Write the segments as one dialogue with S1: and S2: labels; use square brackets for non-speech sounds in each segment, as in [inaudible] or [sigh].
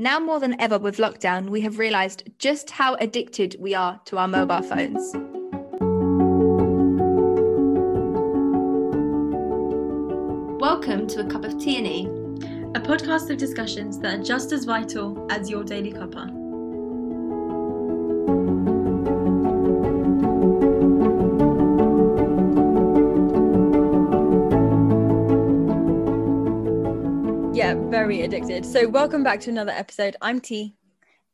S1: Now more than ever with lockdown, we have realised just how addicted we are to our mobile phones. Welcome to A Cuppa T and E,
S2: a podcast of discussions that are just as vital as your daily cuppa. Very addicted. So, welcome back to another episode. I'm T.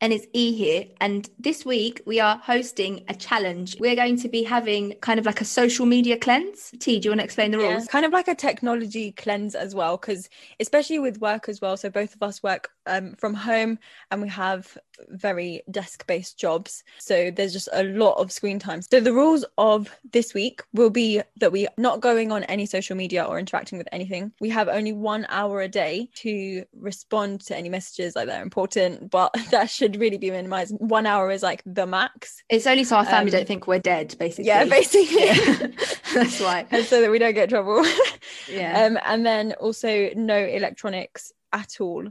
S1: and it's E here. And this week we are hosting a challenge. We're going to be having kind of like a social media cleanse. T, do you want to explain the
S2: Yeah,
S1: rules?
S2: kind of like a technology cleanse as well, because especially with work as well. So, both of us work um, from home and we have very desk based jobs. So, there's just a lot of screen time. So, the rules of this week will be that we are not going on any social media or interacting with anything. We have only one hour a day to respond to any messages like they're important, but [laughs] that should really be minimized. One hour is like the max.
S1: It's only so our family
S2: Um,
S1: don't think we're dead, basically.
S2: Yeah, [laughs] basically.
S1: Yeah. [laughs] That's why.
S2: and so that we don't get trouble.
S1: Yeah.
S2: um, and then also no electronics at all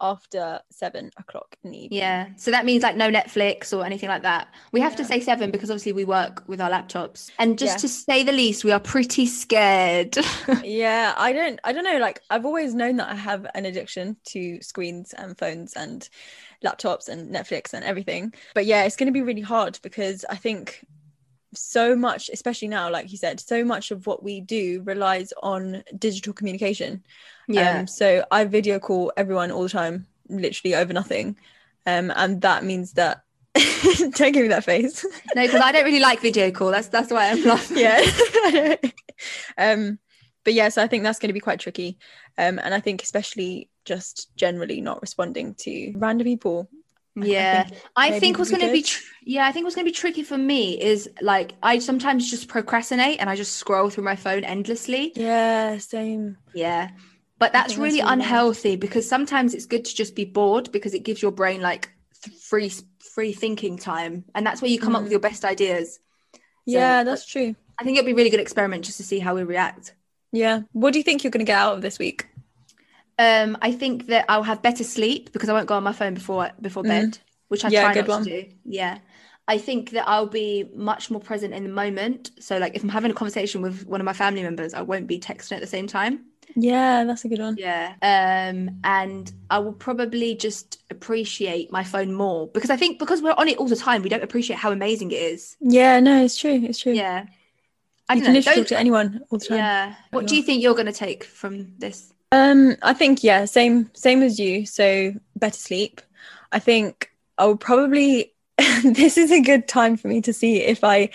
S2: after seven o'clock in the evening.
S1: Yeah. So that means like no Netflix or anything like that. We have to say seven because obviously we work with our laptops. And just
S2: Yeah.
S1: to say the least, we are pretty scared. [laughs]
S2: Yeah, I don't I don't know, like I've always known that I have an addiction to screens and phones and laptops and Netflix and everything. But yeah, it's gonna be really hard because I think so much, especially now, like you said, so much of what we do relies on digital communication. Um, so I video call everyone all the time, literally over nothing. Um, and that means that [laughs] don't give me that face.
S1: no, because I don't really like video call. That's that's why I'm laughing.
S2: yeah. [laughs] um, but yeah, so I think that's going to be quite tricky. Um, and I think especially just generally not responding to random people. I- I
S1: Yeah.
S2: think
S1: I think what's going to be, tr- yeah, I think what's going to be tricky for me is like I sometimes just procrastinate and I just scroll through my phone endlessly.
S2: Yeah, same.
S1: Yeah. But that's really unhealthy because sometimes it's good to just be bored because it gives your brain like th- free free thinking time and that's where you come up with
S2: Mm.
S1: your best ideas.
S2: yeah, that's true.
S1: I think it'd be a really good experiment just to see how we react.
S2: Yeah. What do you think you're going to get out of this week?
S1: Um, I think that I'll have better sleep because I won't go on my phone before before
S2: Mm.
S1: bed, which I
S2: Yeah,
S1: try not
S2: one.
S1: to do. Yeah. I think that I'll be much more present in the moment. So like if I'm having a conversation with one of my family members, I won't be texting at the same time.
S2: Yeah, that's a good one.
S1: Yeah. Um, and I will probably just appreciate my phone more because I think because we're on it all the time, we don't appreciate how amazing it is.
S2: Yeah, no, it's true. It's true.
S1: Yeah. I
S2: you can
S1: know.
S2: literally talk to anyone all the time.
S1: yeah. What do you think you're going to take from this?
S2: Um, I think yeah, same same as you. So better sleep. I think I will probably. [laughs] this is a good time for me to see if I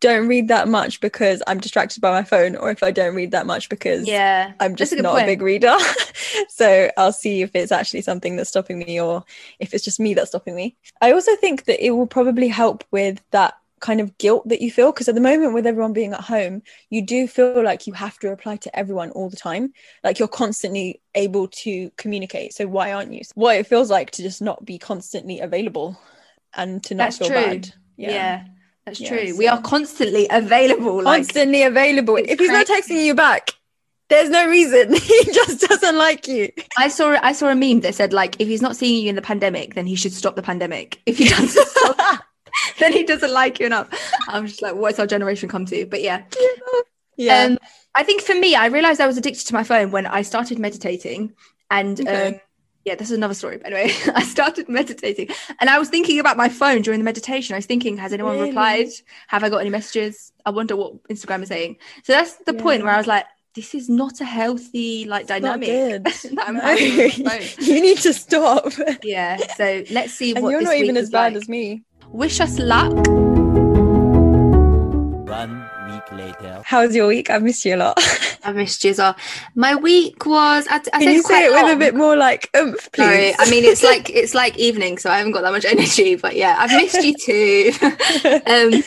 S2: don't read that much because I'm distracted by my phone, or if I don't read that much because
S1: Yeah.
S2: I'm
S1: That's a
S2: just not
S1: point.
S2: a big reader. [laughs] so I'll see if it's actually something that's stopping me, or if it's just me that's stopping me. I also think that it will probably help with that kind of guilt that you feel because at the moment with everyone being at home you do feel like you have to reply to everyone all the time like you're constantly able to communicate so why aren't you what it feels like to just not be constantly available and to not
S1: That's
S2: feel
S1: true.
S2: bad
S1: Yeah. That's
S2: Yeah,
S1: true. We are constantly available. Like,
S2: constantly available if he's not texting you back there's no reason [laughs] he just doesn't like you
S1: I saw I saw a meme that said like if he's not seeing you in the pandemic, then he should stop the pandemic. If he doesn't [laughs] stop, [laughs] then he doesn't like you enough. I'm just like, what's our generation come to? But yeah.
S2: yeah
S1: Um, I think for me, I realized I was addicted to my phone when I started meditating. And
S2: Okay.
S1: um, yeah, this is another story. But anyway, [laughs] I started meditating and I was thinking about my phone during the meditation. I was thinking, has anyone
S2: Really?
S1: replied? Have I got any messages? I wonder what Instagram is saying. So that's the point where I was like, this is not a healthy like
S2: It's
S1: dynamic [laughs] that I'm
S2: No.
S1: having on my [laughs] phone.
S2: you need to stop
S1: Yeah. So let's see
S2: and
S1: what
S2: you're
S1: this
S2: not even as bad
S1: like.
S2: as me
S1: Wish us luck.
S3: One week later.
S2: how's your week i've missed you a lot [laughs]
S1: I missed you as well. My week was. I, I
S2: can
S1: say
S2: you say
S1: quite
S2: it with a bit more like oomph please
S1: Sorry, I mean it's [laughs] like it's like evening, so I haven't got that much [laughs] energy. But yeah, I've missed you too. um,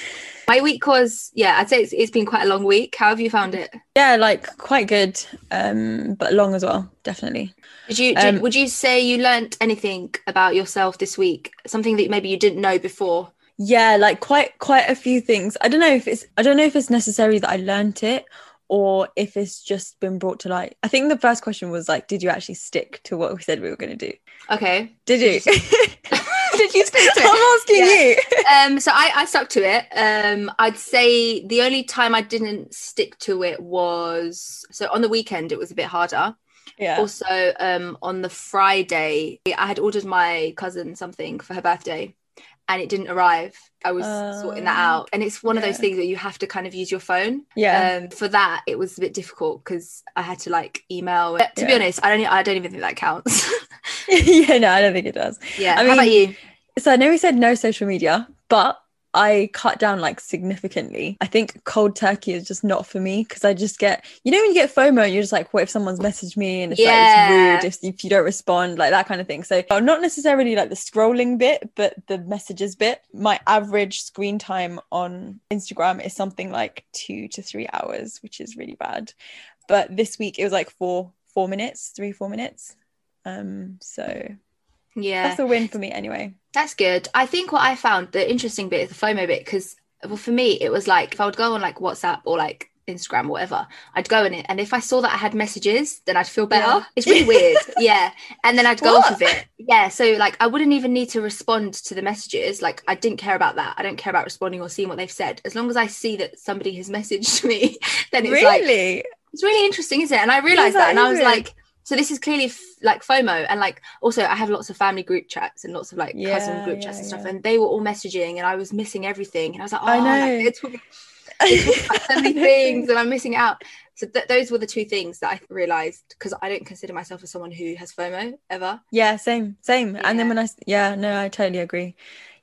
S1: my week was yeah, I'd say it's, it's been quite a long week. How have you found it?
S2: yeah like quite good um but long as well definitely
S1: Did you did,
S2: Um,
S1: would you say you learnt anything about yourself this week? Something that maybe you didn't know before?
S2: Yeah like quite quite a few things i don't know if it's i don't know if it's necessary that i learnt it or if it's just been brought to light i think the first question was like did you actually stick to what we said we were going to do
S1: Okay.
S2: Did you? [laughs]
S1: Did you stick to it? [laughs]
S2: I'm asking
S1: Yeah.
S2: you. [laughs]
S1: Um, so I, I stuck to it. Um, I'd say the only time I didn't stick to it was so on the weekend it was a bit harder.
S2: Yeah.
S1: Also, um, on the Friday, I had ordered my cousin something for her birthday, and it didn't arrive. I was sorting that
S2: Oh,
S1: out, and it's one of those things where you have to kind of use your phone.
S2: Yeah.
S1: Um, for that, it was a bit difficult because I had to like email. But to be honest, I don't. I don't even think that counts. [laughs] [laughs]
S2: yeah, no, I don't think it does.
S1: yeah.
S2: I
S1: How about you?
S2: So I know we said no social media, but I cut down like significantly. I think cold turkey is just not for me because I just get, you know, when you get FOMO, you're just like, what if someone's messaged me and it's
S1: Yeah.
S2: like it's rude if, if you don't respond, like that kind of thing. So not necessarily like the scrolling bit, but the messages bit. My average screen time on Instagram is something like two to three hours, which is really bad. But this week it was like four, four minutes, three, four minutes. Um, so
S1: Yeah.
S2: that's a win for me anyway.
S1: That's good. I think what I found the interesting bit is the FOMO bit because, well, for me, it was like if I would go on like WhatsApp or like Instagram or whatever, I'd go in it, and if I saw that I had messages, then I'd feel better.
S2: Yeah.
S1: It's really weird, [laughs] yeah. And then I'd go off of it, yeah. So like I wouldn't even need to respond to the messages. Like I didn't care about that. I don't care about responding or seeing what they've said. As long as I see that somebody has [laughs] messaged me, then it's like
S2: really?
S1: it's really interesting, isn't it? And I realized
S2: that
S1: that, and I was like, so this is clearly f- like FOMO, and like also I have lots of family group chats and lots of like
S2: Yeah,
S1: cousin group
S2: yeah,
S1: chats and stuff,
S2: yeah.
S1: and they were all messaging, and I was missing everything, and I was like, oh,
S2: I know.
S1: they're talking, they're talking about so many [laughs] things, and I'm missing out. So th- those were the two things that I realized because I don't consider myself as someone who has FOMO ever.
S2: Yeah, same, same. And then when I yeah, no, I totally agree.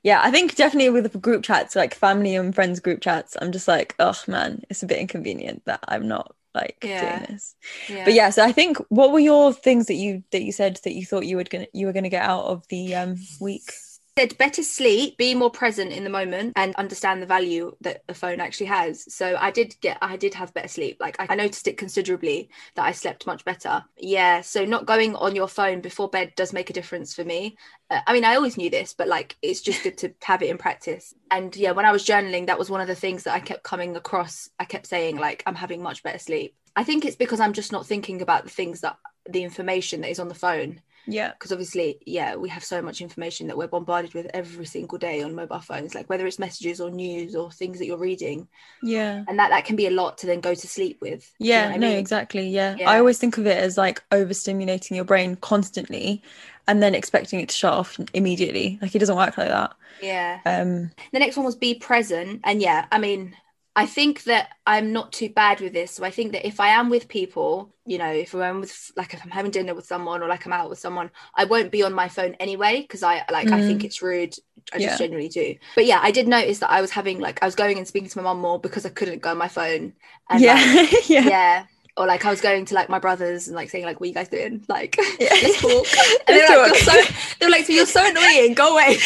S2: Yeah, I think definitely with the group chats, like family and friends group chats, I'm just like, oh man, it's a bit inconvenient that I'm not like
S1: Yeah.
S2: doing this.
S1: Yeah.
S2: But yeah, so I think what were your things that you that you said that you thought you would gonna you were gonna get out of the um week?
S1: Said better sleep be more present in the moment and understand the value that a phone actually has. So i did get i did have better sleep. Like i, noticed it considerably that i slept much better. Yeah so not going on your phone before bed does make a difference for me. Uh, i mean i always knew this but like it's just good to have it in practice. And yeah when i was journaling that was one of the things that i kept coming across. I kept saying like i'm having much better sleep. I think it's because i'm just not thinking about the things that the information that is on the phone
S2: Yeah.
S1: because obviously yeah we have so much information that we're bombarded with every single day on mobile phones like whether it's messages or news or things that you're reading
S2: Yeah.
S1: and that that can be a lot to then go to sleep with Do you know
S2: Yeah,
S1: I
S2: no,
S1: mean?
S2: exactly. Yeah.
S1: Yeah.
S2: I always think of it as like overstimulating your brain constantly and then expecting it to shut off immediately. Like it doesn't work like that.
S1: yeah
S2: Um
S1: the next one was be present and yeah i mean i think that i'm not too bad with this so i think that if i am with people you know if i'm with like if i'm having dinner with someone or like i'm out with someone i won't be on my phone anyway because i like i think
S2: Mm.
S1: it's rude i
S2: Yeah.
S1: just generally do but yeah i did notice that i was having like i was going and speaking to my mom more because i couldn't go on my phone and
S2: yeah.
S1: like, [laughs]
S2: yeah.
S1: yeah or like I was going to like my brothers and like saying like what are you guys doing like [laughs]
S2: Yeah.
S1: let's talk [laughs] and they're like you're so they're like you're so annoying go away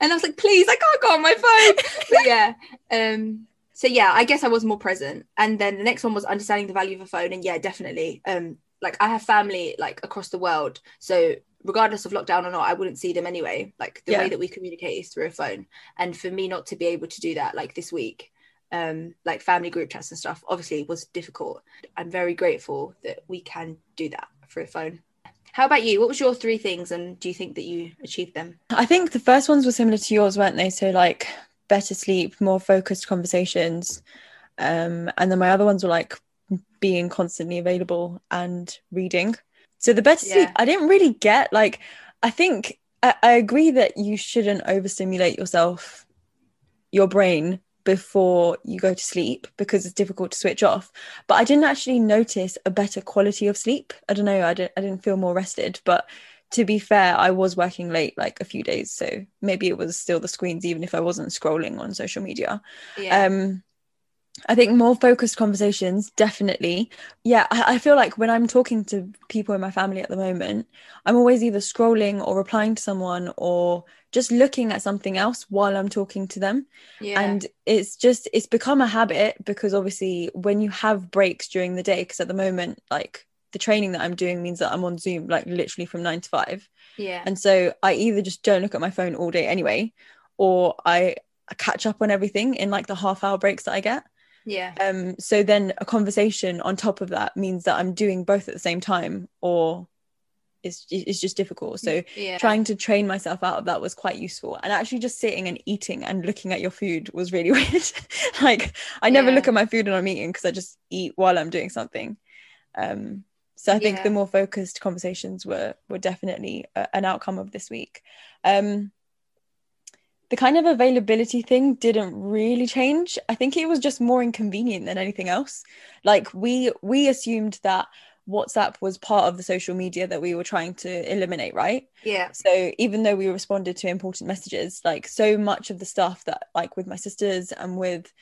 S1: and I was like please I can't go on my phone. [laughs] But yeah um so yeah I guess I was more present. And then the next one was understanding the value of a phone. And yeah definitely um like I have family like across the world. So regardless of lockdown or not I wouldn't see them anyway. Like the
S2: Yeah.
S1: way that we communicate is through a phone. And for me not to be able to do that like this week um like family group chats and stuff obviously was difficult. I'm very grateful that we can do that through a phone how about you what was your three things and do you think that you achieved them
S2: I think the first ones were similar to yours, weren't they? So like better sleep, more focused conversations. Um, and then my other ones were like being constantly available and reading. So the better sleep,
S1: Yeah.
S2: I didn't really get like I think I, I agree that you shouldn't overstimulate yourself, your brain before you go to sleep because it's difficult to switch off. But I didn't actually notice a better quality of sleep. I don't know, I didn't I didn't feel more rested, but to be fair, I was working late like a few days, so maybe it was still the screens, even if I wasn't scrolling on social media.
S1: yeah
S2: Um, I think more focused conversations, definitely. Yeah, I, I feel like when I'm talking to people in my family at the moment, I'm always either scrolling or replying to someone or just looking at something else while I'm talking to them.
S1: Yeah.
S2: And it's just it's become a habit because obviously when you have breaks during the day because at the moment like the training that i'm doing means that i'm on zoom like literally from 9 to 5
S1: yeah.
S2: And so i either just don't look at my phone all day anyway or i I catch up on everything in like the half hour breaks that i get
S1: yeah.
S2: Um so then a conversation on top of that means that i'm doing both at the same time or it's it's just difficult. So
S1: yeah.
S2: trying to train myself out of that was quite useful. And actually just sitting and eating and looking at your food was really [laughs] weird. Like i never
S1: Yeah.
S2: look at my food when i'm eating because i just eat while i'm doing something. Um so i think
S1: Yeah.
S2: the more focused conversations were were definitely a, an outcome of this week. Um the kind of availability thing didn't really change. I think it was just more inconvenient than anything else. Like we we assumed that whatsapp was part of the social media that we were trying to eliminate right?
S1: Yeah.
S2: So even though we responded to important messages like so much of the stuff that like with my sisters and with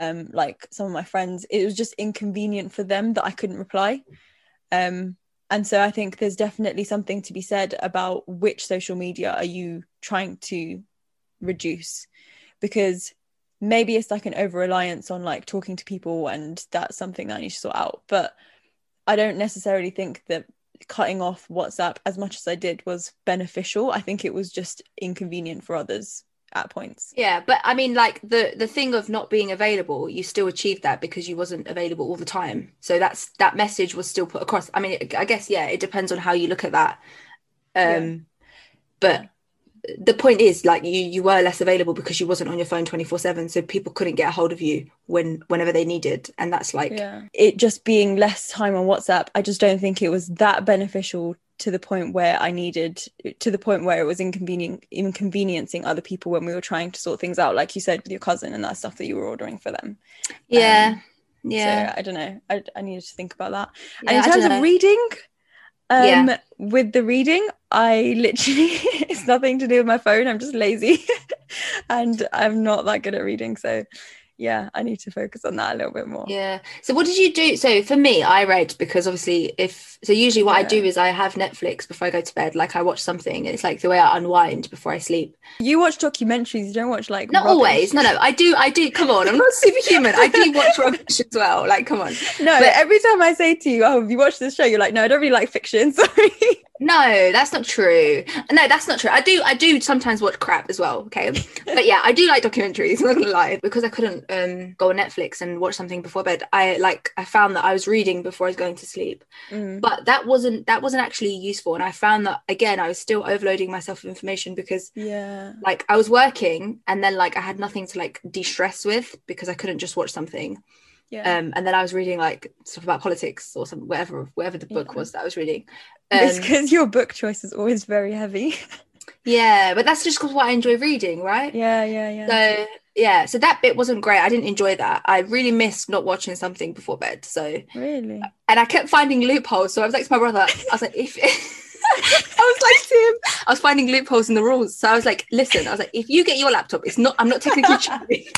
S2: um like some of my friends it was just inconvenient for them that i couldn't reply. Um and so i think there's definitely something to be said about which social media are you trying to reduce because maybe it's like an over reliance on like talking to people and that's something that i need to sort out but i don't necessarily think that cutting off WhatsApp as much as I did was beneficial. I think it was just inconvenient for others at points.
S1: Yeah, but I mean, like the the thing of not being available, you still achieved that because you wasn't available all the time. So that's that message was still put across. I mean, I guess yeah, it depends on how you look at that. Um,
S2: Yeah.
S1: but the point is, like you you were less available because you wasn't on your phone twenty four seven, so people couldn't get a hold of you when whenever they needed, and that's like
S2: Yeah. It just being less time on WhatsApp, I just don't think it was that beneficial to the point where I needed to the point where it was inconvenient inconveniencing other people when we were trying to sort things out, like you said with your cousin and that stuff that you were ordering for them.
S1: yeah,
S2: Um,
S1: yeah.
S2: So I don't know. I, I needed to think about that.
S1: yeah,
S2: and in terms of reading, um,
S1: Yeah.
S2: with the reading, I literally [laughs] it's nothing to do with my phone. I'm just lazy, [laughs] and I'm not that good at reading. So, yeah, I need to focus on that a little bit more.
S1: Yeah. So what did you do? So for me, I read because obviously if so usually what I do is I have Netflix before I go to bed. Like I watch something. It's like the way I unwind before I sleep.
S2: You watch documentaries. You don't watch like
S1: Not
S2: rubbish.
S1: always. No, no. I do I do come on. I'm not superhuman. I do watch rubbish as well. Like come on.
S2: No,
S1: But-
S2: every time I say to you, "Oh, have you watched this show?" You're like, "No, I don't really like fiction." [laughs] Sorry.
S1: No, that's not true. No, that's not true. I do I do sometimes watch crap as well. Okay. But yeah, I do like documentaries, [laughs] I'm not gonna lie. Because I couldn't um go on Netflix and watch something before bed, I like I found that I was reading before I was going to sleep.
S2: Mm.
S1: but that wasn't that wasn't actually useful and i found that again i was still overloading myself with information because
S2: Yeah.
S1: like i was working and then like i had nothing to like de-stress with because i couldn't just watch something
S2: Yeah.
S1: um and then i was reading like stuff about politics or some whatever whatever the book
S2: Yeah.
S1: was that i was reading
S2: it's
S1: um,
S2: because your book choice is always very heavy.
S1: yeah but that's just because what i enjoy reading right
S2: yeah, yeah, yeah.
S1: so yeah so that bit wasn't great i didn't enjoy that i really missed not watching something before bed so
S2: really.
S1: and i kept finding loopholes so i was like to my brother i was like if [laughs] I was like to him, I was finding loopholes in the rules. So I was like, listen, I was like, if you get your laptop, it's not, I'm not technically [laughs] cheating. [laughs]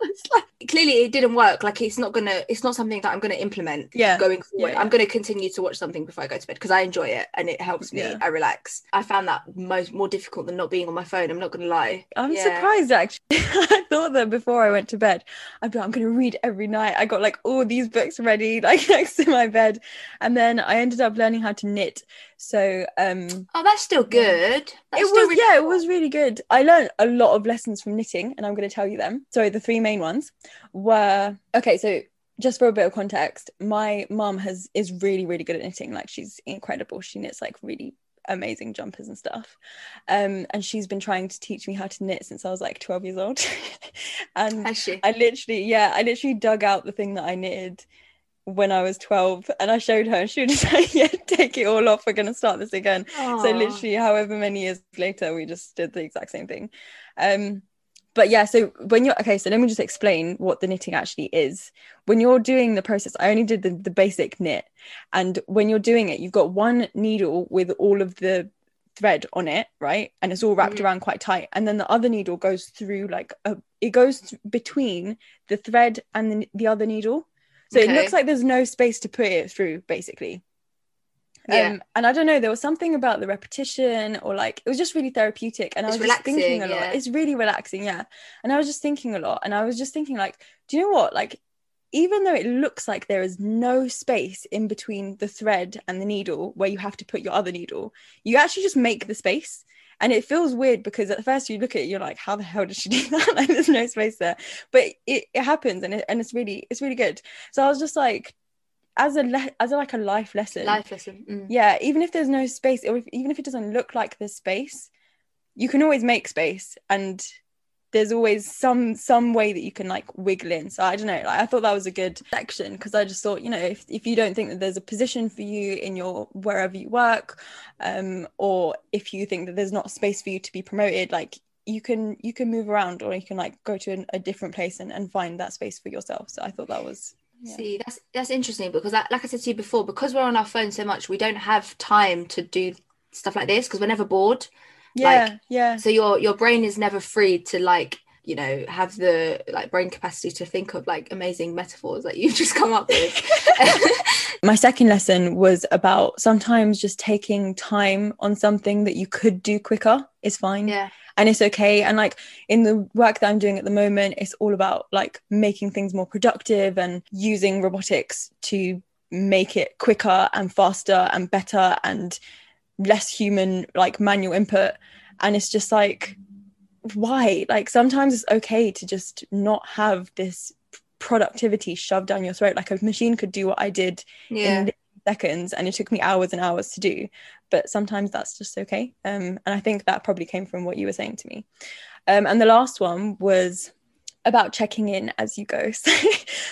S1: It's like, clearly it didn't work. Like it's not gonna, it's not something that I'm gonna implement
S2: Yeah.
S1: going forward.
S2: yeah.
S1: I'm gonna continue to watch something before I go to bed because I enjoy it and it helps me.
S2: Yeah.
S1: I relax. I found that most more difficult than not being on my phone. I'm not gonna lie.
S2: I'm surprised actually. [laughs] I thought that before I went to bed, I'd be like, I'm gonna read every night. I got like all these books ready, [laughs] like next to my bed. And then I ended up learning how to knit. So um
S1: Oh, that's still good. That's
S2: it
S1: still
S2: was
S1: really
S2: yeah, it was really good. I learned a lot of lessons from knitting, and I'm gonna tell you them. So the three main ones were okay, so just for a bit of context, my mum has is really, really good at knitting. Like she's incredible. She knits like really amazing jumpers and stuff. Um, and she's been trying to teach me how to knit since I was like 12 years old. [laughs] and
S1: Has she?
S2: I literally, yeah, I literally dug out the thing that I knitted when I was 12 and I showed her and she was just [laughs] like, yeah, take it all off. We're going to start this again. So literally, however many years later, we just did the exact same thing. Um, but yeah, so when you're okay, so let me just explain what the knitting actually is. When you're doing the process, I only did the, the basic knit, and when you're doing it, you've got one needle with all of the thread on it, right? And it's all wrapped
S1: Mhm.
S2: around quite tight, and then the other needle goes through like a, it goes th- between the thread and the, the other needle. So it looks like there's no space to put it through, basically.
S1: Yeah.
S2: Um, and I don't know, there was something about the repetition or like it was just really therapeutic. And I
S1: It's
S2: was just thinking a lot.
S1: yeah.
S2: It's really relaxing, yeah. And I was just thinking a lot. And I was just thinking, like, do you know what? Like, even though it looks like there is no space in between the thread and the needle where you have to put your other needle, you actually just make the space. And it feels weird because at first you look at it, you're like, how the hell did she [laughs] do that? like there's no space there. But it, it happens and it, and it's really it's really good. So I was just like, as a le- as a, like a life lesson
S1: Life lesson. Mm.
S2: yeah even if there's no space or if, even if it doesn't look like there's space you can always make space and there's always some some way that you can like wiggle in so i don't know like, i thought that was a good section because i just thought you know if, if you don't think that there's a position for you in your wherever you work um or if you think that there's not space for you to be promoted like you can you can move around or you can like go to an, a different place and, and find that space for yourself so i thought that was yeah.
S1: See, that's that's interesting because, like, like I said to you before, because we're on our phone so much, we don't have time to do stuff like this because we're never bored.
S2: yeah
S1: Like,
S2: yeah
S1: So your your brain is never free to like you know have the like brain capacity to think of like amazing metaphors that you've [laughs] just come up with. [laughs]
S2: my second lesson was about sometimes just taking time on something that you could do quicker is fine.
S1: Yeah,
S2: and it's okay. And like in the work that i'm doing at the moment it's all about like making things more productive and using robotics to make it quicker and faster and better and less human like manual input. And it's just like why? Like sometimes it's okay to just not have this productivity shoved down your throat. Like a machine could do what i did
S1: yeah,
S2: in seconds and it took me hours and hours to do but sometimes that's just okay. Um, and i think that probably came from what you were saying to me. Um, and the last one was about checking in as you go. [laughs] So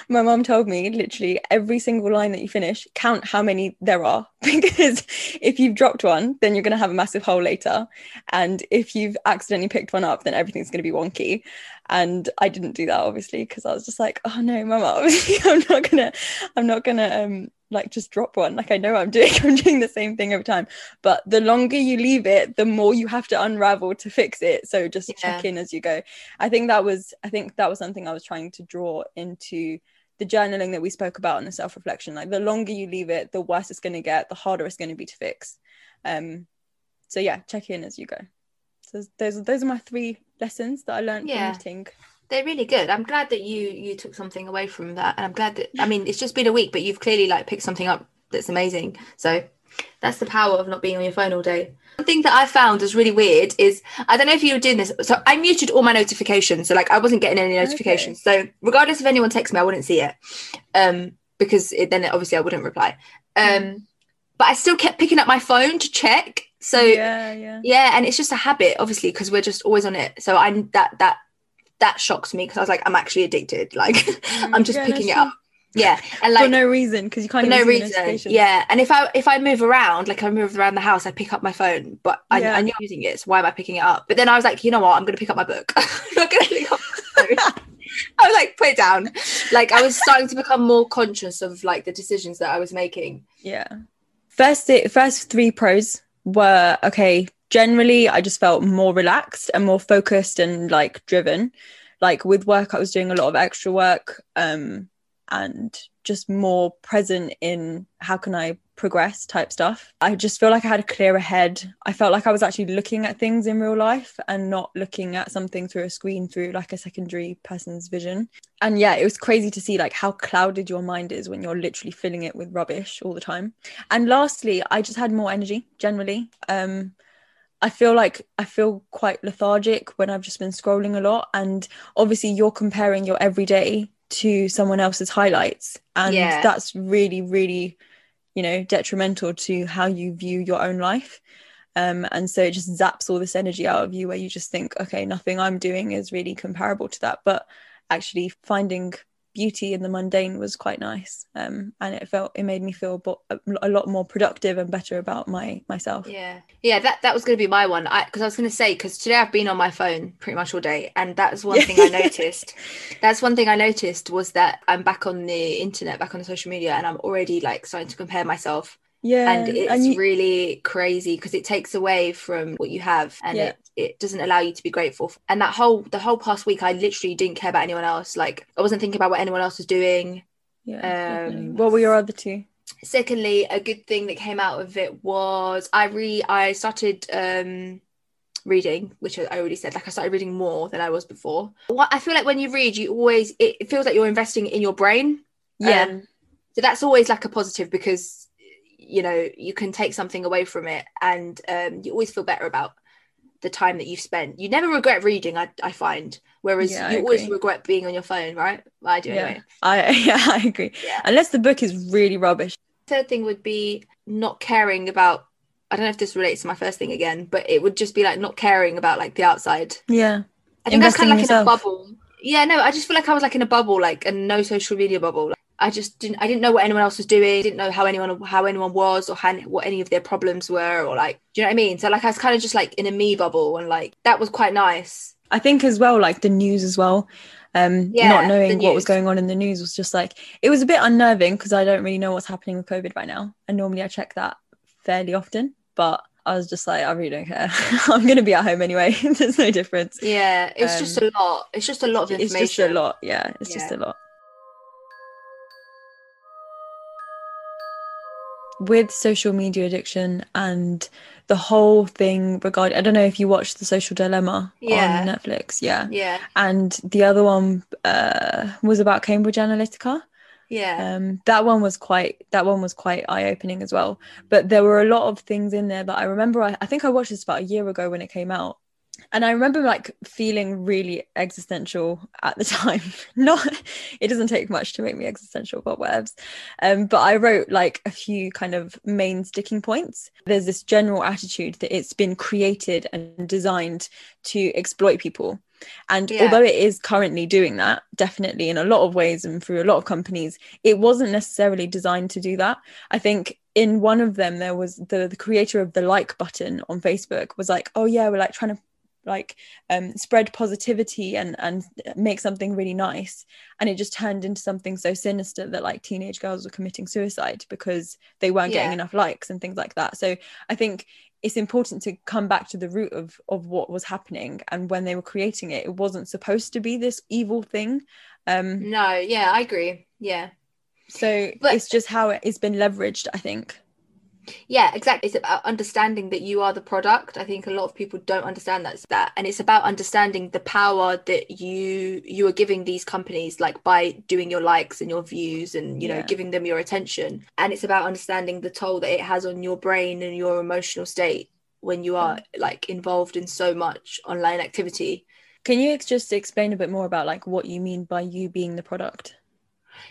S2: my mom told me literally every single line that you finish count how many there are. [laughs] Because if you've dropped one then you're going to have a massive hole later. And if you've accidentally picked one up then everything's going to be wonky. And i didn't do that obviously because i was just like oh no mama [laughs] i'm not gonna i'm not gonna um like just drop one. Like i know i'm doing [laughs] i'm doing the same thing every time. But the longer you leave it the more you have to unravel to fix it. So just
S1: Yeah.
S2: check in as you go. I think that was i think that was something i was trying to draw into the journaling that we spoke about and the self-reflection. Like the longer you leave it the worse it's going to get the harder it's going to be to fix. Um so yeah check in as you go. So those those are my three lessons that i learned
S1: Yeah.
S2: from meeting
S1: they're really good. I'm glad that you you took something away from that, and I'm glad that I mean it's just been a week, but you've clearly like picked something up that's amazing. So that's the power of not being on your phone all day. One thing that I found was really weird is I don't know if you were doing this. So I muted all my notifications, so like I wasn't getting any notifications. So regardless if anyone texts me, I wouldn't see it, um, because it, then obviously I wouldn't reply. Um, but I still kept picking up my phone to check. So
S2: yeah yeah
S1: yeah and it's just a habit obviously because we're just always on it so i'm that that that shocks me because i was like i'm actually addicted. [laughs] Like mm-hmm. i'm just
S2: Yeah,
S1: picking it up. yeah and like for
S2: no reason because you can't
S1: for no
S2: even see the
S1: reason. yeah and if i if i move around like i move around the house i pick up my phone but I,
S2: Yeah.
S1: I knew I'm using it so why am i picking it up? But then i was like you know what? I'm gonna pick up my book. [laughs] I'm not gonna pick up [laughs] i was like put it down. Like i was starting to become more conscious of like the decisions that i was making.
S2: Yeah. First, th- first three pros were okay. Generally, I just felt more relaxed and more focused and like driven. Like with work, I was doing a lot of extra work um, and just more present in how can I progress type stuff. I just feel like I had a clearer head. I felt like I was actually looking at things in real life and not looking at something through a screen through like a secondary person's vision and yeah it was crazy to see like how clouded your mind is when you're literally filling it with rubbish all the time and lastly i just had more energy generally um i feel like i feel quite lethargic when i've just been scrolling a lot and obviously you're comparing your everyday to someone else's highlights and
S1: Yeah.
S2: that's really really you know detrimental to how you view your own life um, and so it just zaps all this energy out of you where you just think okay nothing i'm doing is really comparable to that but actually finding beauty in the mundane was quite nice um, and it felt it made me feel bo- a, lot more productive and better about my myself
S1: Yeah, yeah, that that was going to be my one. I because I was going to say because today I've been on my phone pretty much all day, and that's one thing I [laughs] noticed. That's one thing I noticed was that I'm back on the internet, back on the social media, and I'm already like starting to compare myself,
S2: yeah
S1: and it's
S2: you-
S1: really crazy because it takes away from what you have, and
S2: Yeah.
S1: it it doesn't allow you to be grateful. And that whole the whole past week, I literally didn't care about anyone else. Like I wasn't thinking about what anyone else was doing.
S2: yeah,
S1: um,
S2: what were your other two
S1: secondly a good thing that came out of it was i re i started um reading which i already said like i started reading more than i was before what i feel like when you read you always it, it feels like you're investing in your brain
S2: yeah
S1: Um, so that's always like a positive because you know you can take something away from it and um you always feel better about the time that you've spent you never regret reading i, I find Whereas
S2: Yeah,
S1: you always regret being on your phone, right? Well, I do
S2: Yeah.
S1: anyway.
S2: I [laughs] yeah, I agree.
S1: Yeah.
S2: Unless the book is really rubbish.
S1: Third thing would be not caring about. I don't know if this relates to my first thing again, but it would just be like not caring about like the outside.
S2: Yeah.
S1: I think I was kind of like in a bubble. Yeah, no, I just feel like I was like in a bubble, like a no social media bubble. Like, I just didn't. I didn't know what anyone else was doing. Didn't know how anyone how anyone was or how, what any of their problems were or like. Do you know what I mean? So like I was kind of just like in a me bubble, and like that was quite nice.
S2: I think as well, like the news as well. Um,
S1: Yeah,
S2: not knowing what was going on in the news was just like it was a bit unnerving because I don't really know what's happening with COVID right now, and normally I check that fairly often. But I was just like, I really don't care. [laughs] I'm gonna be at home anyway. [laughs] There's no difference.
S1: Yeah, it's just
S2: Um,
S1: a lot. It's just a lot of information.
S2: It's just a lot. Yeah, it's just a lot. With social media addiction and the whole thing regarding, I don't know if you watched The Social Dilemma
S1: Yeah.
S2: on Netflix. Yeah.
S1: Yeah,
S2: And the other one uh, was about Cambridge Analytica.
S1: yeah,
S2: Um, that one was quite that one was quite eye opening as well. But there were a lot of things in there that I remember. I, I think I watched this about a year ago when it came out, and I remember like feeling really existential at the [laughs] time. Not, it doesn't take much to make me existential, but whatevs. Um, but I wrote like a few kind of main sticking points. There's this general attitude that it's been created and designed to exploit people. And
S1: Yeah.
S2: although it is currently doing that, definitely in a lot of ways and through a lot of companies, it wasn't necessarily designed to do that. I think in one of them, there was the, the creator of the like button on Facebook was like, oh, yeah, we're like trying to like um, spread positivity and and make something really nice. And it just turned into something so sinister that like teenage girls were committing suicide because they weren't getting enough likes and things like that. So i think it's important to come back to the root of of what was happening. And when they were creating it it wasn't supposed to be this evil thing. Um
S1: no, yeah, I agree. Yeah,
S2: so
S1: But-
S2: it's just how it, it's been leveraged i think
S1: yeah, exactly. It's about understanding that you are the product. I think a lot of people don't understand that's that, and it's about understanding the power that you you are giving these companies, like by doing your likes and your views, and you know giving them your attention. And it's about understanding the toll that it has on your brain and your emotional state when you are mm. like involved in so much online activity.
S2: can you ex- just explain a bit more about like what you mean by you being the product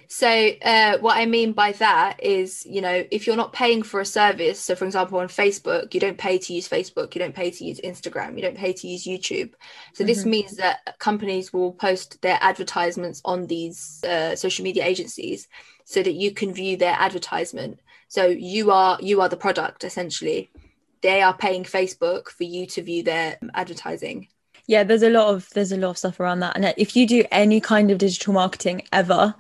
S1: So, uh, what I mean by that is, you know, if you're not paying for a service, so for example, on Facebook, you don't pay to use Facebook, you don't pay to use Instagram, you don't pay to use YouTube. So, this
S2: Mhm.
S1: means that companies will post their advertisements on these uh, social media agencies so that you can view their advertisement. So, you are you are the product essentially. They are paying Facebook for you to view their advertising.
S2: yeah there's a lot of there's a lot of stuff around that and if you do any kind of digital marketing ever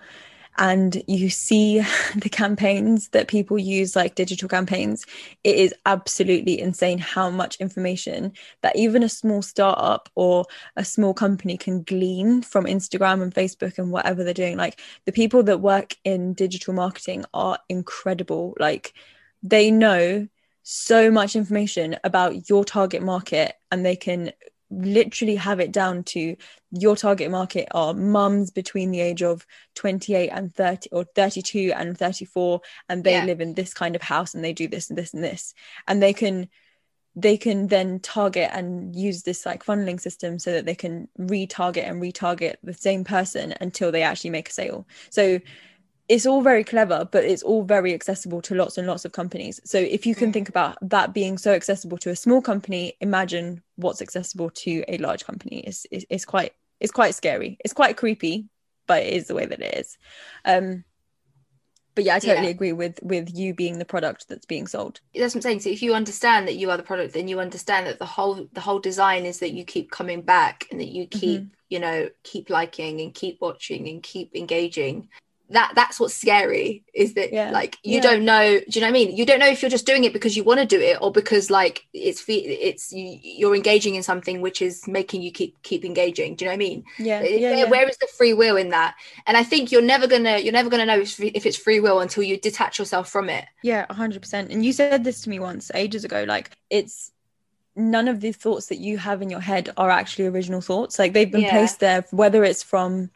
S2: and you see [laughs] the campaigns that people use like digital campaigns it is absolutely insane how much information that even a small startup or a small company can glean from Instagram and Facebook and whatever they're doing. Like the people that work in digital marketing are incredible. Like they know so much information about your target market and they can literally have it down to your target market are mums between the age of 28 and 30 or 32 and 34 and they
S1: Yeah.
S2: live in this kind of house and they do this and this and this and they can they can then target and use this like funneling system so that they can retarget and retarget the same person until they actually make a sale so it's all very clever but it's all very accessible to lots and lots of companies. So if you can think about that being so accessible to a small company imagine what's accessible to a large company. Is is it's quite it's quite scary. It's quite creepy but it is the way that it is. Um but yeah i totally
S1: Yeah.
S2: agree with with you being the product that's being sold.
S1: That's what I'm saying. So if you understand that you are the product, then you understand that the whole the whole design is that you keep coming back and that you keep, you know, keep liking and keep watching and keep engaging. That that's what's scary is that
S2: Yeah.
S1: like you
S2: Yeah.
S1: don't know. Do you know what I mean? You don't know if you're just doing it because you want to do it or because like it's fe- it's you, you're engaging in something which is making you keep keep engaging. Do you know what I mean?
S2: yeah
S1: Where-
S2: yeah, yeah.
S1: where is the free will in that? And I think you're never gonna you're never gonna know if, if it's free will until you detach yourself from it.
S2: Yeah, 100%. And you said this to me once ages ago like it's none of the thoughts that you have in your head are actually original thoughts. Like they've been
S1: Yeah.
S2: placed there whether it's from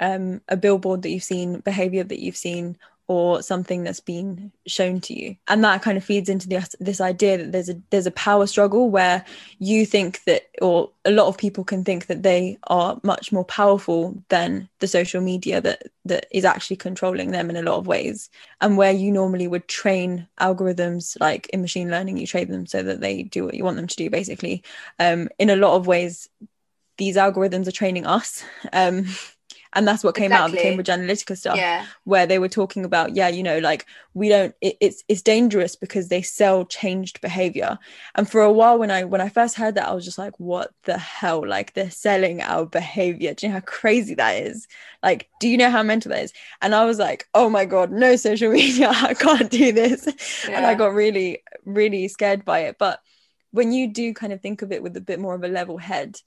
S2: um a billboard that you've seen, behavior that you've seen or something that's been shown to you. And that kind of feeds into this this idea that there's a there's a power struggle where you think that or a lot of people can think that they are much more powerful than the social media that that is actually controlling them in a lot of ways and where you normally would train algorithms like in machine learning you train them so that they do what you want them to do basically. Um, in a lot of ways these algorithms are training us. [laughs] Um, and that's what came exactly. out of the cambridge analytica stuff
S1: yeah.
S2: where they were talking about yeah you know like we don't it, it's it's dangerous because they sell changed behavior. And for a while when i when i first heard that i was just like what the hell? Like they're selling our behavior. Do you know how crazy that is? Like do you know how mental that is? And i was like oh my god no social [laughs] media. I can't do this. Yeah. and i got really really scared by it. But when you do kind of think of it with a bit more of a level head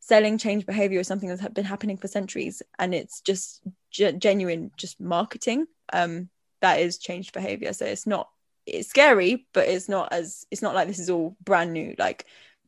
S2: selling change behavior is something that's been happening for centuries and it's just genuine just marketing um that is changed behavior. So it's not it's scary but it's not as it's not like this is all brand new like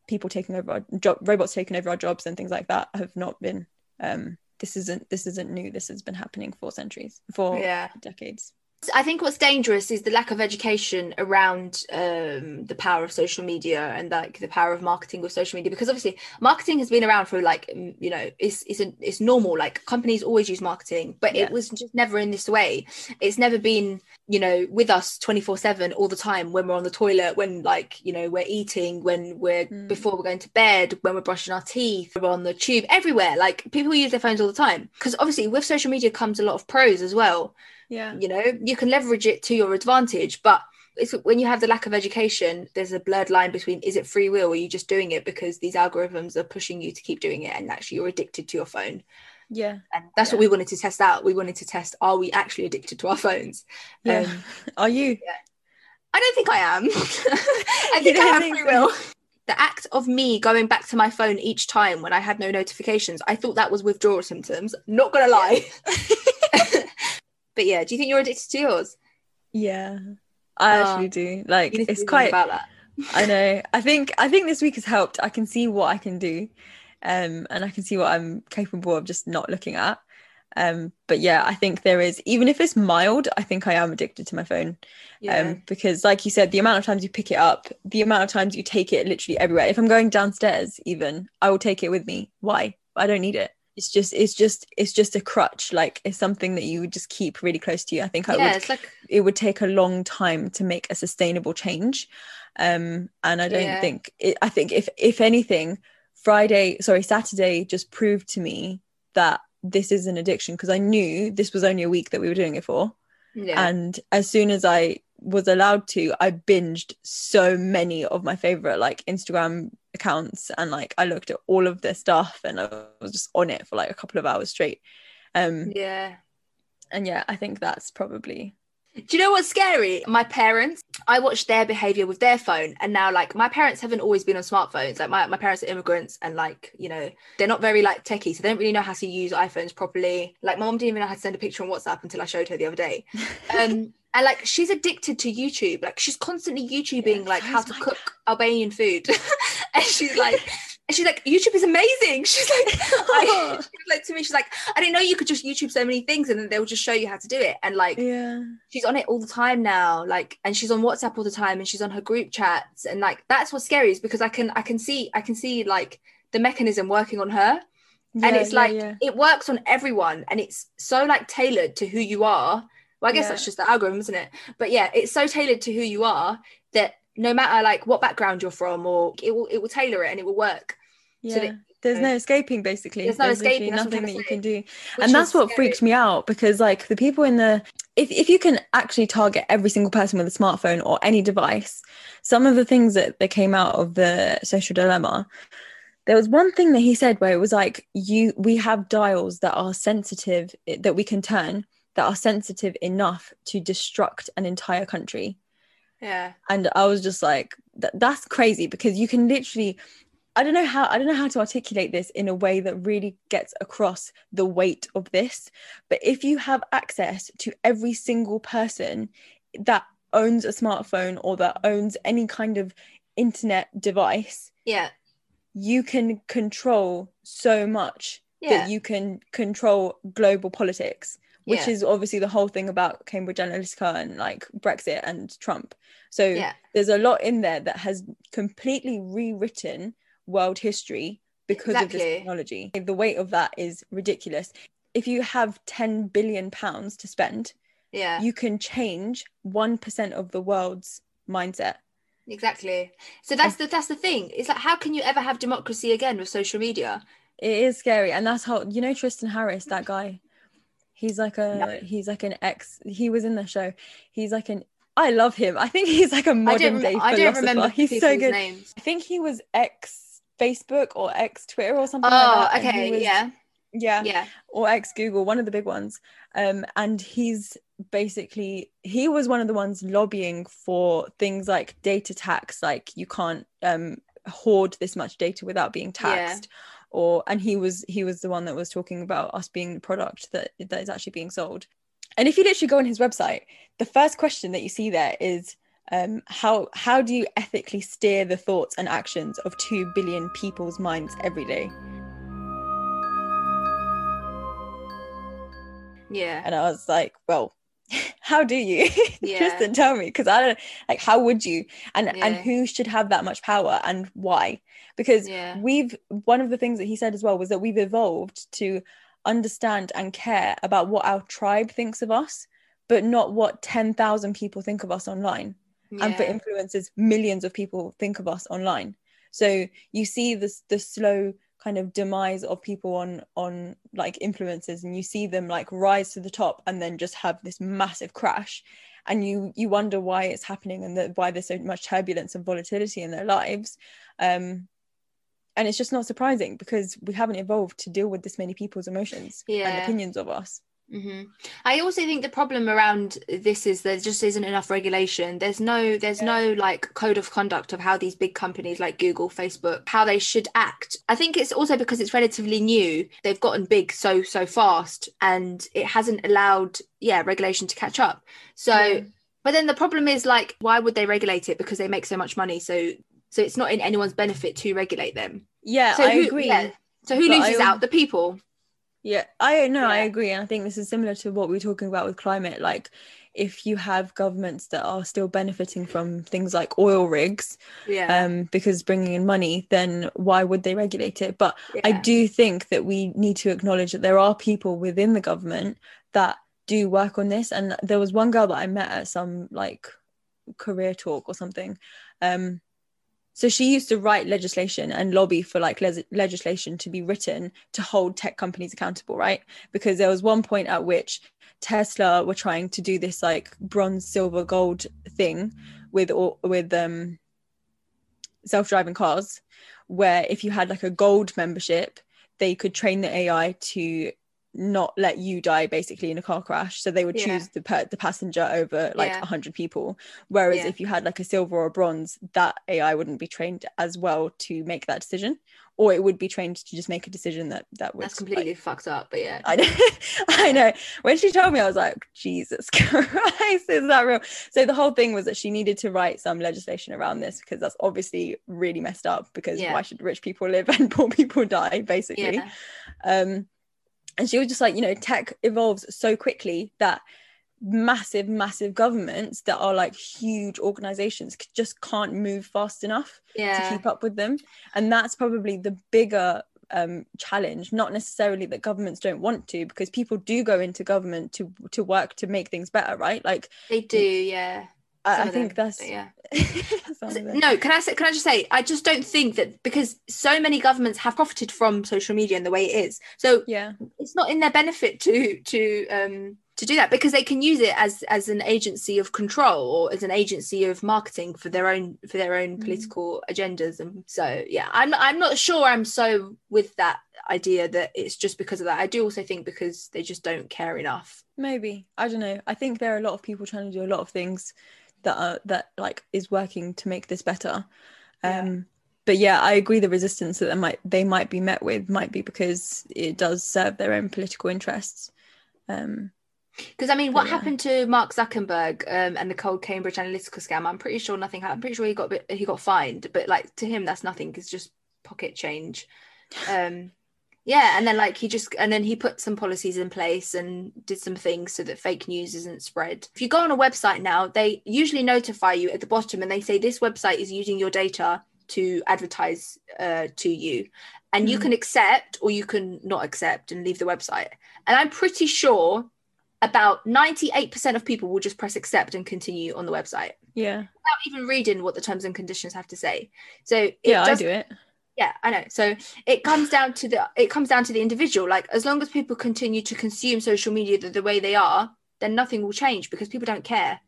S2: people taking over our job robots taking over our jobs and things like that have not been um this isn't this isn't new. This has been happening for centuries for
S1: yeah.
S2: decades
S1: I think what's dangerous is the lack of education around um, the power of social media and like the power of marketing with social media because obviously marketing has been around for like you know it's it's a, it's normal like companies always use marketing but yeah. it was just never in this way it's never been you know with us 24 7 all the time when we're on the toilet when like you know we're eating when we're mm. before we're going to bed when we're brushing our teeth we're on the tube everywhere like people use their phones all the time because obviously with social media comes a lot of pros as well
S2: yeah.
S1: You know you can leverage it to your advantage but it's when you have the lack of education there's a blurred line between is it free will or are you just doing it because these algorithms are pushing you to keep doing it and actually you're addicted to your phone?
S2: Yeah.
S1: And that's
S2: yeah.
S1: what we wanted to test out. We wanted to test are we actually addicted to our phones?
S2: Yeah. Um, [laughs] are you?
S1: yeah. i don't think i am. [laughs] I think i have free will. The act of me going back to my phone each time when i had no notifications i thought that was withdrawal symptoms. Not gonna lie [laughs] But yeah, do you think you're addicted to yours?
S2: Yeah, I oh, actually do. Like it's quite
S1: about that. [laughs]
S2: I know. I think I think this week has helped. I can see what I can do, um, and I can see what I'm capable of just not looking at. Um, but yeah, I think there is even if it's mild, I think I am addicted to my phone. Yeah. Um, because like you said, the amount of times you pick it up, the amount of times you take it literally everywhere. If I'm going downstairs, even I will take it with me. Why? I don't need it it's just it's just it's just a crutch like it's something that you would just keep really close to you i think I
S1: yeah,
S2: would
S1: like...
S2: it would take a long time to make a sustainable change um and i don't yeah. think it, i think if if anything friday sorry saturday just proved to me that this is an addiction because i knew this was only a week that we were doing it for
S1: yeah.
S2: and as soon as i was allowed to i binged so many of my favorite like instagram accounts and like I looked at all of their stuff and I was just on it for like a couple of hours straight. Um
S1: yeah.
S2: And yeah, I think that's probably
S1: do you know what's scary? My parents, I watched their behavior with their phone, and now like my parents haven't always been on smartphones. Like my, my parents are immigrants, and like you know they're not very like techie, so they don't really know how to use iPhones properly. Like my mom didn't even know how to send a picture on WhatsApp until I showed her the other day. [laughs] Um, and like she's addicted to YouTube. Like she's constantly YouTubing yeah, like how to cook Albanian food, [laughs] and she's like, and she's like, YouTube is amazing. [laughs] She's like, [laughs] I, she like to me, she's like, I didn't know you could just YouTube so many things, and then they'll just show you how to do it. And like,
S2: yeah,
S1: she's on it all the time now. Like, and she's on WhatsApp all the time, and she's on her group chats, and like that's what's scary is because I can I can see I can see like the mechanism working on her. Yeah, and it's like yeah. it works on everyone and it's so like tailored to who you are well, I guess yeah. that's just the algorithm, isn't it? But yeah, it's so tailored to who you are that no matter like what background you're from, or it will it will tailor it and it will work.
S2: Yeah. So that, there's no escaping basically
S1: there's no
S2: there's
S1: escaping
S2: nothing that you can do and that's what scary. freaks me out because like the people in the if, if you can actually target every single person with a smartphone or any device some of the things that, that came out of the social dilemma there was one thing that he said where it was like you we have dials that are sensitive that we can turn that are sensitive enough to destruct an entire country.
S1: Yeah.
S2: And I was just like, that's crazy because you can literally I don't know how I don't know how to articulate this in a way that really gets across the weight of this. But if you have access to every single person that owns a smartphone or that owns any kind of internet device,
S1: yeah,
S2: you can control so much
S1: yeah.
S2: that you can control global politics which
S1: Yeah.
S2: is obviously the whole thing about Cambridge Analytica and like Brexit and Trump. So
S1: Yeah.
S2: there's a lot in there that has completely rewritten world history because of this technology. The weight of that is ridiculous. If you have 10 billion pounds to spend,
S1: Yeah.
S2: you can change 1% of the world's mindset.
S1: Exactly. So that's the that's the thing. It's like how can you ever have democracy again with social media?
S2: It is scary, and that's how you know Tristan Harris, that guy. He's like a he's like an ex. He was in the show. He's like an. I love him. I think [laughs] he's like a modern day
S1: I don't remember
S2: he's so good.
S1: names.
S2: I think he was ex Facebook or ex Twitter or something.
S1: Oh,
S2: like that.
S1: okay.
S2: was-
S1: Yeah.
S2: yeah,
S1: Yeah.
S2: or ex Google, one of the big ones. Um, and he's basically he was one of the ones lobbying for things like data tax, like you can't um hoard this much data without being
S1: Yeah.
S2: Or and he was he was the one that was talking about us being the product that that is actually being sold. And if you literally go on his website, the first question that you see there is um, how how do you ethically steer the thoughts and actions of two billion people's minds every day?
S1: Yeah.
S2: And I was like, well, [laughs] how do you? [laughs]
S1: Yeah.
S2: Tristan, tell me. Because I don't like how would you? And and who should have that much power and why? Because
S1: Yeah.
S2: we've one of the things that he said as well was that we've evolved to understand and care about what our tribe thinks of us, but not what 10,000 people think of us online and for
S1: Yeah.
S2: influencers millions of people think of us online so you see this the slow kind of demise of people on on like influencers and you see them like rise to the top and then just have this massive crash and you you wonder why it's happening and that why there's so much turbulence and volatility in their lives um and it's just not surprising because we haven't evolved to deal with this many people's emotions and opinions of us
S1: hmm I also think the problem around this is there just isn't enough regulation. There's no there's no like code of conduct of how these big companies like Google, Facebook, how they should act. I think it's also because it's relatively new. They've gotten big so so fast and it hasn't allowed yeah, regulation to catch up. So
S2: Yeah.
S1: but then the problem is like why would they regulate it because they make so much money. So so it's not in anyone's benefit to regulate them.
S2: yeah
S1: So
S2: i
S1: who,
S2: agree
S1: yeah. So who
S2: But
S1: loses
S2: al-
S1: out? The people.
S2: Yeah, I know, I agree. And I think this is similar to what we're talking about with climate. Like, if you have governments that are still benefiting from things like oil rigs,
S1: Yeah.
S2: um, because bringing in money, then why would they regulate it? But I do think that we need to acknowledge that there are people within the government that do work on this. And there was one girl that I met at some like career talk or something. Um, so she used to write legislation and lobby for like les- legislation to be written to hold tech companies accountable, right? Because there was one point at which Tesla were trying to do this like bronze, silver, gold thing with with um self-driving cars where if you had like a gold membership they could train the ai to not let you die basically in a car crash so they would
S1: Yeah.
S2: choose the per- the passenger over like a
S1: Yeah.
S2: 100 people whereas
S1: Yeah.
S2: if you had like a silver or a bronze that ai wouldn't be trained as well to make that decision or it would be trained to just make a decision that that was
S1: That's completely fucked up, but yeah.
S2: I know, [laughs] I know. When she told me, I was like, Jesus [laughs] Christ, is that real? So the whole thing was that she needed to write some legislation around this because that's obviously really messed up. Because why should rich people live [laughs] and poor people die, basically? Um, and she was just like, you know, tech evolves so quickly that massive, massive governments that are like huge organizations just can't move fast enough to keep up with them. And that's probably the bigger um, challenge not necessarily that governments don't want to because people do go into government to to work to make things better right? Like
S1: They do, yeah.
S2: I, I think
S1: them,
S2: that's
S1: yeah. [laughs]
S2: some of them.
S1: No, can I say, can I just say I just don't think that because so many governments have profited from social media and the way it is. So
S2: yeah
S1: it's not in their benefit to to um to do that because they can use it as as an agency of control or as an agency of marketing for their own for their own
S2: Mm.
S1: political agendas and so yeah i'm i'm not sure i'm so with that idea that it's just because of that i do also think because they just don't care enough
S2: maybe i don't know i think there are a lot of people trying to do a lot of things that are that like is working to make this better.
S1: Yeah.
S2: um but yeah i agree the resistance that they might they might be met with might be because it does serve their own political interests. Um
S1: because i mean what
S2: yeah.
S1: happened to mark zuckerberg um, and the cold cambridge analytica scam? I'm pretty sure nothing happened. I'm pretty sure he got bit, he got fined but like to him that's nothing. It's just pocket change. Um Yeah, and then like he just and then he put some policies in place and did some things so that fake news isn't spread. If you go on a website now, they usually notify you at the bottom and they say this website is using your data to advertise uh, to you, and you
S2: Mhm.
S1: can accept or you can not accept and leave the website. And I'm pretty sure about 98% of people will just press accept and continue on the website
S2: Yeah.
S1: without even reading what the terms and conditions have to say. So
S2: Yeah, I do it.
S1: Yeah i know so it comes down to the it comes down to the individual like as long as people continue to consume social media the, the way they are then nothing will change because people don't care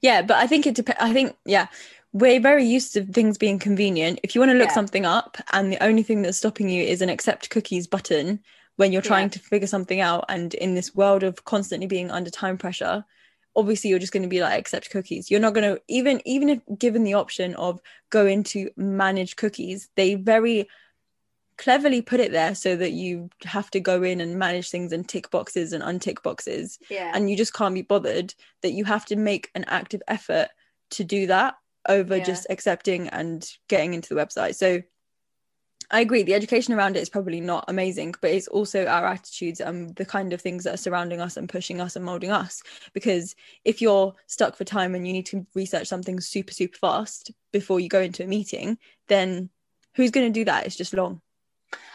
S2: Yeah, but I think it depends. I think, yeah, we're very used to things being convenient. If you want to look
S1: Yeah.
S2: something up and the only thing that's stopping you is an accept cookies button when you're trying
S1: Yeah.
S2: to figure something out, and in this world of constantly being under time pressure, obviously you're just going to be like accept cookies. You're not going to even even if given the option of go into manage cookies, they very cleverly put it there so that you have to go in and manage things and tick boxes and untick boxes
S1: yeah
S2: and you just can't be bothered that you have to make an active effort to do that over
S1: Yeah.
S2: just accepting and getting into the website so i agree the education around it is probably not amazing but it's also our attitudes and the kind of things that are surrounding us and pushing us and molding us. Because if you're stuck for time and you need to research something super super fast before you go into a meeting then who's going to do that? It's just long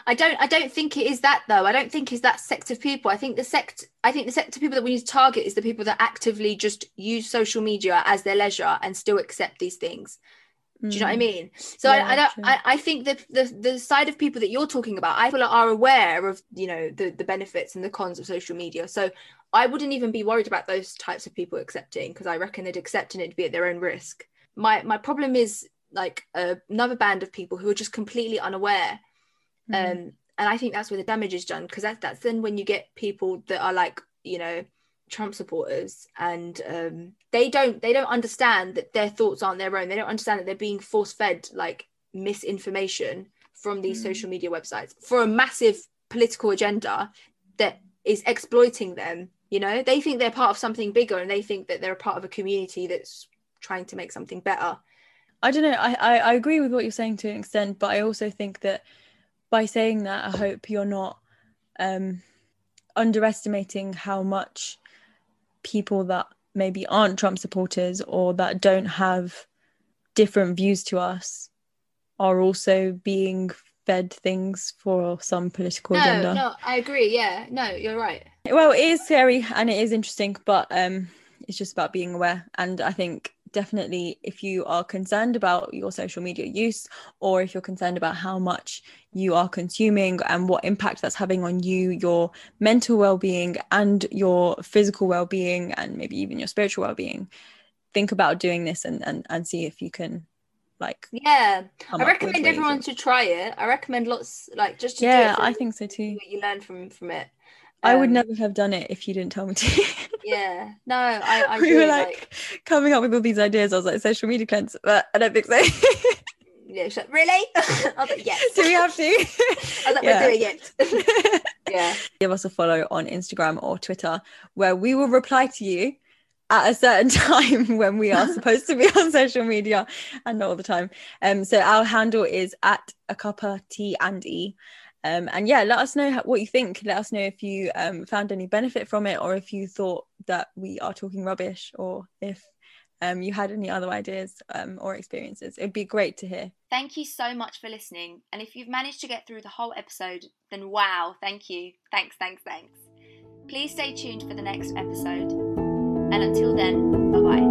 S1: i don't i don't think it is that though. I don't think it's that sect of people. I think the sect i think the sect of people that we need to target is the people that actively just use social media as their leisure and still accept these things do you know what I
S2: Mm.
S1: mean? So
S2: Yeah,
S1: I, I don't. I, I think that the the side of people that you're talking about, I feel like are aware of you know the the benefits and the cons of social media. So I wouldn't even be worried about those types of people accepting because I reckon they'd accept and it'd be at their own risk. My my problem is like uh, another band of people who are just completely unaware,
S2: Mm.
S1: um, and I think that's where the damage is done because that's that's then when you get people that are like you know Trump supporters and um, they don't they don't understand that their thoughts aren't their own. They don't understand that they're being force fed like misinformation from these
S2: Mm.
S1: social media websites for a massive political agenda that is exploiting them. You know, they think they're part of something bigger and they think that they're a part of a community that's trying to make something better.
S2: I don't know. I, I, I agree with what you're saying to an extent, but I also think that by saying that, I hope you're not um, underestimating how much people that maybe aren't Trump supporters or that don't have different views to us are also being fed things for some political
S1: No,
S2: agenda.
S1: no, I agree. Yeah, no, you're right.
S2: Well, it is scary and it is interesting, but um, it's just about being aware. And I think definitely if you are concerned about your social media use or if you're concerned about how much you are consuming and what impact that's having on you, your mental well-being and your physical well-being and maybe even your spiritual well-being, think about doing this and and, and see if you can like
S1: Yeah, I recommend everyone to try it. I recommend lots, like just to do
S2: yeah
S1: it
S2: i think so too
S1: what you learn from from it.
S2: I would
S1: Um,
S2: never have done it if you didn't tell me to [laughs]
S1: Yeah, no, I, I
S2: we were
S1: like,
S2: like, coming up with all these ideas. I was like, social media cleanse, but I don't think so. [laughs]
S1: yeah. She's like, really? [laughs] I was like, yes.
S2: Do we have to?
S1: I was like,
S2: Yeah.
S1: we're doing it. yeah,
S2: Give us a follow on Instagram or Twitter where we will reply to you at a certain time when we are supposed to be on social media and not all the time. Um, so our handle is at a cuppa T and E. Um, and yeah, let us know what you think. Let us know if you um, found any benefit from it or if you thought that we are talking rubbish or if um, you had any other ideas um, or experiences. It'd be great to hear.
S1: Thank you so much for listening. And if you've managed to get through the whole episode, then wow, thank you. Thanks, thanks, thanks. Please stay tuned for the next episode. And until then, bye bye.